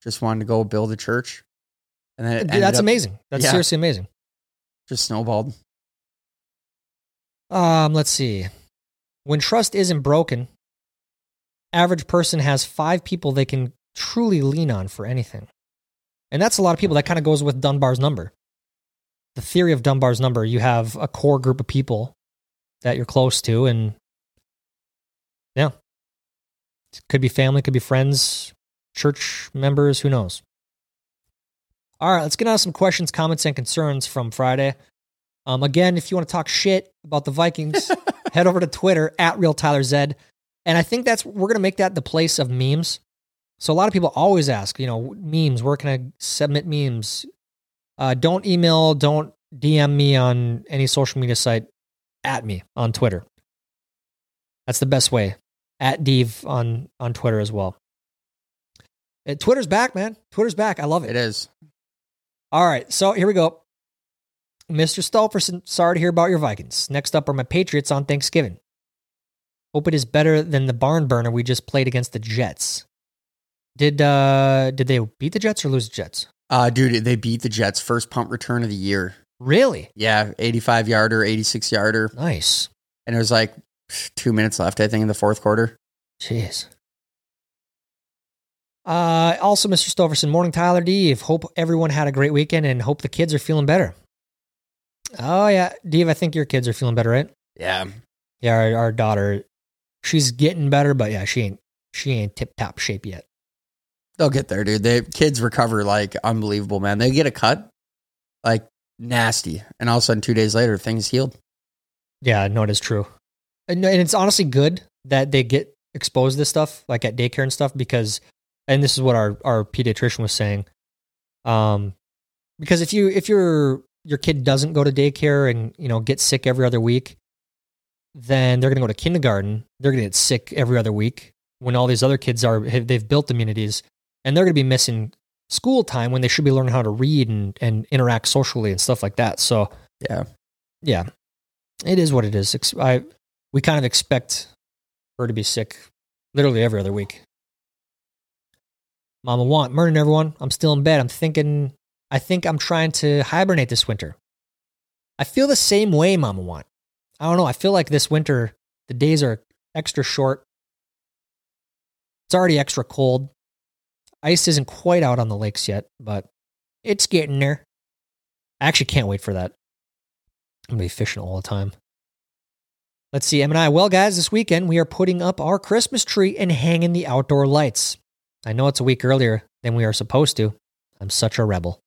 Just wanted to go build a church. And then that's up- amazing. That's Yeah. seriously amazing. Just snowballed. Um, let's see. When trust isn't broken, average person has five people they can truly lean on for anything. And that's a lot of people. That kind of goes with Dunbar's number. The theory of Dunbar's number, you have a core group of people that you're close to, and yeah. It could be family, could be friends, church members, who knows. All right, let's get on some questions, comments, and concerns from Friday. Um, again, if you want to talk shit about the Vikings, head over to Twitter at Real Tyler Zed. And I think that's we're gonna make that the place of memes. So a lot of people always ask, you know, memes. Where can I submit memes? Uh, don't email, don't DM me on any social media site. At me on Twitter. That's the best way. At Dave on on Twitter as well. Uh, Twitter's back, man. Twitter's back. I love it. It is. All right, so here we go. Mr. Stolferson, sorry to hear about your Vikings. Next up are my Patriots on Thanksgiving. Hope it is better than the barn burner we just played against the Jets. Did uh did they beat the Jets or lose the Jets? Uh dude, they beat the Jets first punt return of the year. Really? Yeah, 85 yarder, 86 yarder. Nice. And it was like two minutes left, I think, in the fourth quarter. Jeez. Uh, also, Mr. Stoverson, morning, Tyler Dave. Hope everyone had a great weekend and hope the kids are feeling better. Oh, yeah. Dave, I think your kids are feeling better, right? Yeah. Yeah, our, our daughter, she's getting better, but yeah, she ain't she ain't tip top shape yet. They'll get there, dude. They kids recover like unbelievable, man. They get a cut, like nasty, and all of a sudden, two days later, things healed. Yeah, no, it is true, and, and it's honestly good that they get exposed to this stuff, like at daycare and stuff, because, and this is what our our pediatrician was saying, um, because if you if your your kid doesn't go to daycare and you know get sick every other week, then they're going to go to kindergarten. They're going to get sick every other week when all these other kids are they've built immunities, and they're going to be missing school time when they should be learning how to read and and interact socially and stuff like that. So Yeah. yeah, it is what it is. I we kind of expect her to be sick literally every other week. Mama want morning everyone. I'm still in bed. I'm thinking. I think I'm trying to hibernate this winter. I feel the same way, Mama want. I don't know. I feel like this winter the days are extra short. It's already extra cold. Ice isn't quite out on the lakes yet, but it's getting there. I actually can't wait for that. I'm gonna be fishing all the time. Let's see, M and I. Well, guys, this weekend we are putting up our Christmas tree and hanging the outdoor lights. I know it's a week earlier than we are supposed to. I'm such a rebel.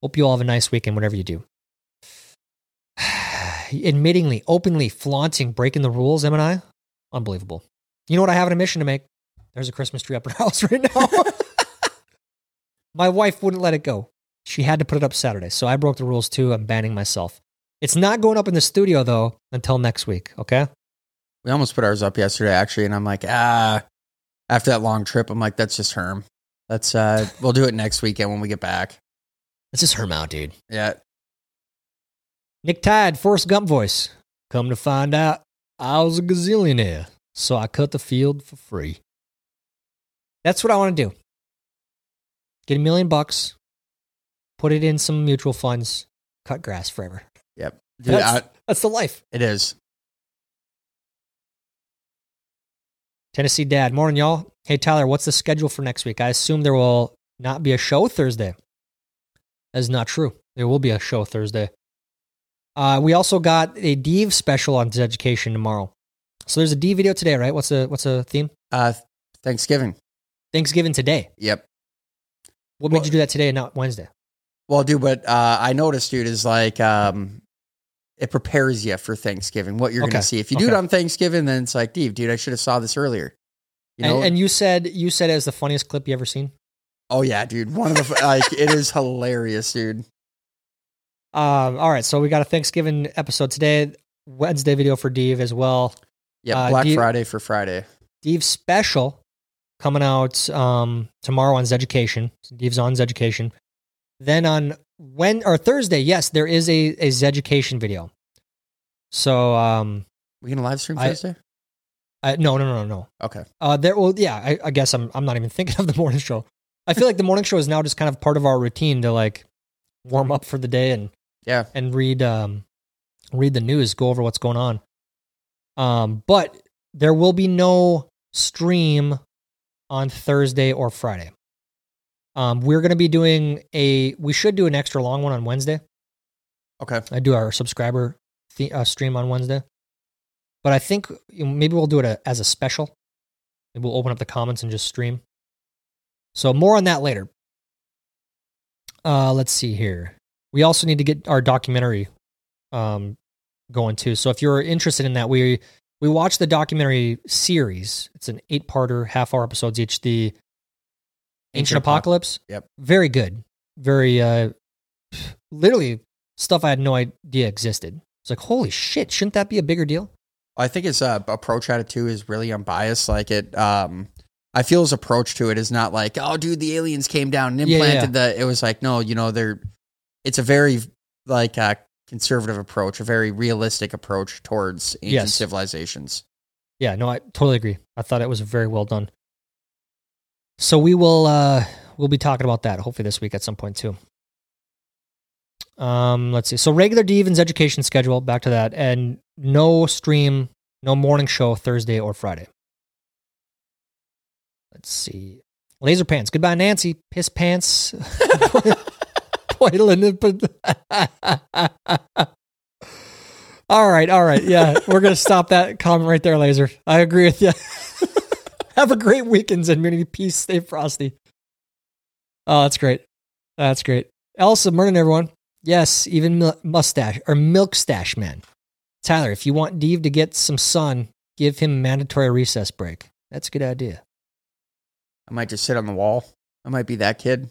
Hope you all have a nice weekend, whatever you do. Admittingly, openly flaunting, breaking the rules, M and I. Unbelievable. You know what I have an admission to make? There's a Christmas tree up in our house right now. My wife wouldn't let it go. She had to put it up Saturday. So I broke the rules too. I'm banning myself. It's not going up in the studio though until next week. Okay. We almost put ours up yesterday, actually, and I'm like, ah. After that long trip, I'm like, that's just Herm. Let's uh, we'll do it next weekend when we get back. Let's just herm out, dude. Yeah, Nick Tide, Forrest Gump voice. Come to find out, I was a gazillionaire, so I cut the field for free. That's what I want to do. Get a million bucks, put it in some mutual funds, cut grass forever. yep. Dude, That's, I, that's the life. it is. Tennessee Dad, morning, y'all. Hey, Tyler, what's the schedule for next week? I assume there will not be a show Thursday. That is not true. There will be a show Thursday. Uh, we also got a Deve special on education tomorrow. So there's a D video today, right? What's the what's the theme? Uh, Thanksgiving. Thanksgiving today. Yep. What made Well- you do that today and not Wednesday? Well, dude, what uh, I noticed, dude, is like um, it prepares you for Thanksgiving. What you're Okay, gonna see. If you do it on Thanksgiving, then it's like, Dave, dude, I should have saw this earlier. You know? and, and you said you said it was the funniest clip you ever seen. oh yeah, dude. One of the like, it is hilarious, dude. Um, all right, so we got a Thanksgiving episode today. Wednesday video for Dave as well. Yeah, Uh, Black do you- Friday for Friday. Deve's special coming out um, tomorrow on Education. Deve's on Education. Then on when or Thursday, yes, there is a a Education video. So um, We gonna live stream I- Thursday? I, no, no, no, no. Okay. Uh, there. Well, yeah. I, I guess I'm I'm not even thinking of the morning show. I feel like the morning show is now just kind of part of our routine to like warm up for the day and Yeah. and read um read the news, go over what's going on. Um, but there will be no stream on Thursday or Friday. Um, we're going to be doing a. We should do an extra long one on Wednesday. Okay. I do our subscriber the, uh, stream on Wednesday, but I think maybe we'll do it a, as a special. Maybe we'll open up the comments and just stream. So more on that later. Uh, let's see here. We also need to get our documentary um, going too. So if you're interested in that, we we watched the documentary series. It's an eight parter, half hour episodes each. The Ancient, Ancient Apoc- Apocalypse. Yep. Very good. Very uh, literally stuff I had no idea existed. It's like holy shit! Shouldn't that be a bigger deal? I think his uh, approach at it too is really unbiased. Like it, um, I feel his approach to it is not like, oh, dude, the aliens came down and Yeah, yeah, implanted the. It was like, no, you know, they're. It's a very like uh, conservative approach, a very realistic approach towards ancient Yes. civilizations. Yeah, no, I totally agree. I thought it was very well done. So we will uh we'll be talking about that hopefully this week at some point too. Um, let's see. So regular Devon's education schedule, back to that, and no stream, no morning show Thursday or Friday. Let's see. Laser pants. Goodbye, Nancy. Piss pants. all right, all right. Yeah, we're gonna stop that comment right there, Laser. I agree with you. Have a great weekend, Zenmunity. Peace. Stay frosty. Oh, that's great. That's great. Elsa, morning, everyone. Yes, even mustache or milk stash man. Tyler, if you want Dave to get some sun, give him mandatory recess break. That's a good idea. I might just sit on the wall. I might be that kid.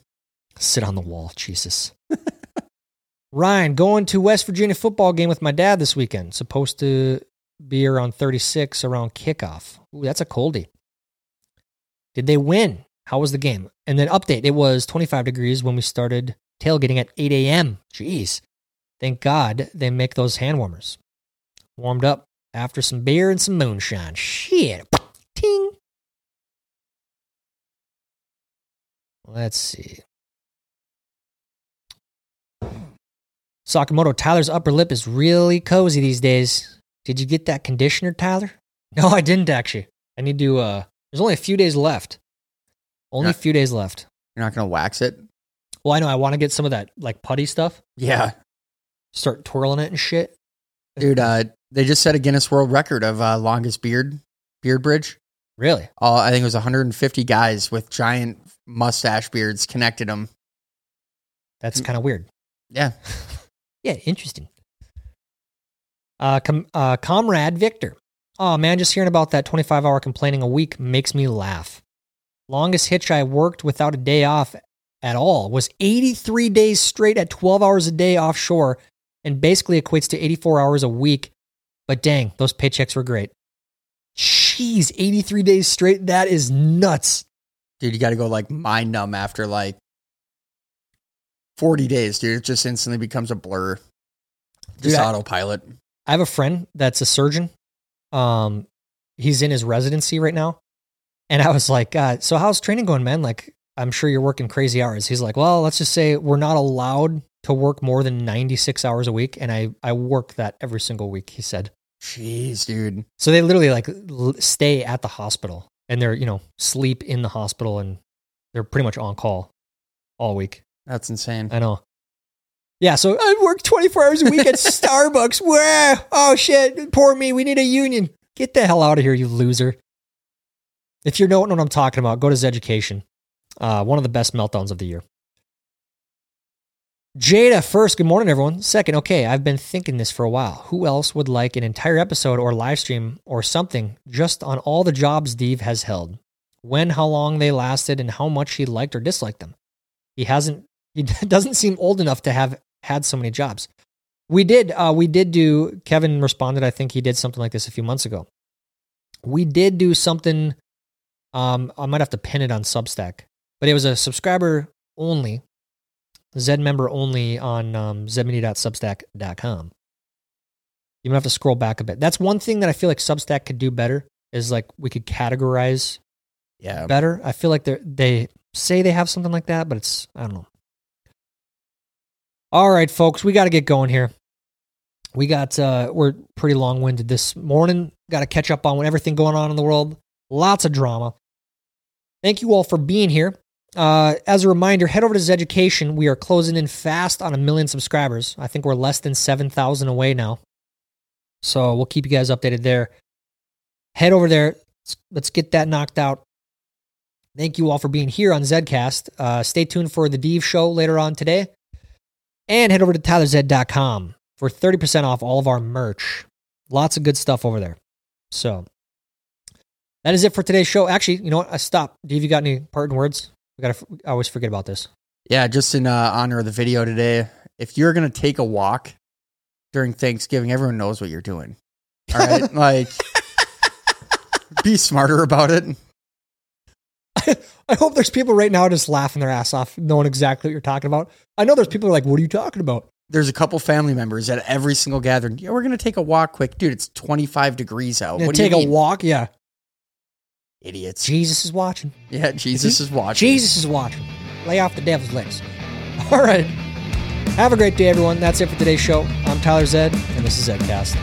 Sit on the wall, Jesus. Ryan, going to West Virginia football game with my dad this weekend. Supposed to be around 36 around kickoff. Ooh, that's a coldie. Did they win? How was the game? And then update. It was 25 degrees when we started tailgating at 8 a.m. Jeez. Thank God they make those hand warmers. Warmed up after some beer and some moonshine. Shit. Ting. Let's see. Sakamoto, Tyler's upper lip is really cozy these days. Did you get that conditioner, Tyler? No, I didn't actually. I need to, uh, there's only a few days left. Only a few days left. You're not gonna wax it. Well, I know I want to get some of that like putty stuff. Yeah, Start twirling it and shit. dude. Uh, they just set a Guinness World Record of uh, longest beard beard bridge. Really? All I think it was 150 guys with giant mustache beards connected them. That's kind of weird. Yeah, Yeah, interesting. Uh, com- uh, comrade Victor. Oh man, just hearing about that 25 hour complaining a week makes me laugh. Longest hitch I worked without a day off at all was 83 days straight at 12 hours a day offshore and basically equates to 84 hours a week. But dang, those paychecks were great. Jeez, 83 days straight. That is nuts. dude, you got to go like mind numb after like 40 days, dude. It just instantly becomes a blur. Just Dude, autopilot. I have a friend that's a surgeon. Um, he's in his residency right now, and I was like, uh, "So how's training going, man? Like, I'm sure you're working crazy hours." He's like, "Well, let's just say we're not allowed to work more than 96 hours a week, and I I work that every single week." He said. Jeez, dude. So they literally like l- stay at the hospital, and they're you know sleep in the hospital, and they're pretty much on call all week. That's insane. I know. Yeah, so I work 24 hours a week at Starbucks. Where? Oh shit, poor me. We need a union. Get the hell out of here, you loser. If you're not know what I'm talking about, go to Zeducation. Uh, one of the best meltdowns of the year. Jada, first, good morning, everyone. Second, okay, I've been thinking this for a while. Who else would like an entire episode or live stream or something just on all the jobs Steve has held? When, how long they lasted, and how much he liked or disliked them? He hasn't he doesn't seem old enough to have had so many jobs. We did uh we did do Kevin responded I think he did something like this a few months ago. We did do something um I might have to pin it on Substack, but it was a subscriber only Zed member only on um zedmini.substack.com. You might have to scroll back a bit. That's one thing that I feel like Substack could do better is like we could categorize Yeah. better. I feel like they they say they have something like that, but it's I don't know. All right, folks, we got to get going here. We got uh we're pretty long winded this morning. Got to catch up on everything going on in the world. Lots of drama. Thank you all for being here. Uh, as a reminder, head over to Zeducation. We are closing in fast on a million subscribers. I think we're less than 7,000 away now. So we'll keep you guys updated there. Head over there. Let's, let's get that knocked out. Thank you all for being here on Zedcast. Uh, stay tuned for the Deve show later on today. And head over to tylerzed.com for 30% off all of our merch. Lots of good stuff over there. So that is it for today's show. Actually, you know what? I stopped. Dave, you got any parting words? We gotta. I always forget about this. Yeah, just in uh, honor of the video today, if you're gonna take a walk during Thanksgiving, everyone knows what you're doing. All right, like be smarter about it. I hope there's people right now just laughing their ass off, knowing exactly what you're talking about. I know there's people who are like, "What are you talking about?" There's a couple family members at every single gathering. Yeah, we're gonna take a walk quick, dude. It's 25 degrees out. Yeah, what do take you a mean? walk. Yeah, idiots? Jesus is watching. Yeah, Jesus is watching. Jesus is watching. Lay off the devil's lettuce. All right. Have a great day, everyone. That's it for today's show. I'm Tyler Zed, and this is Zedcast.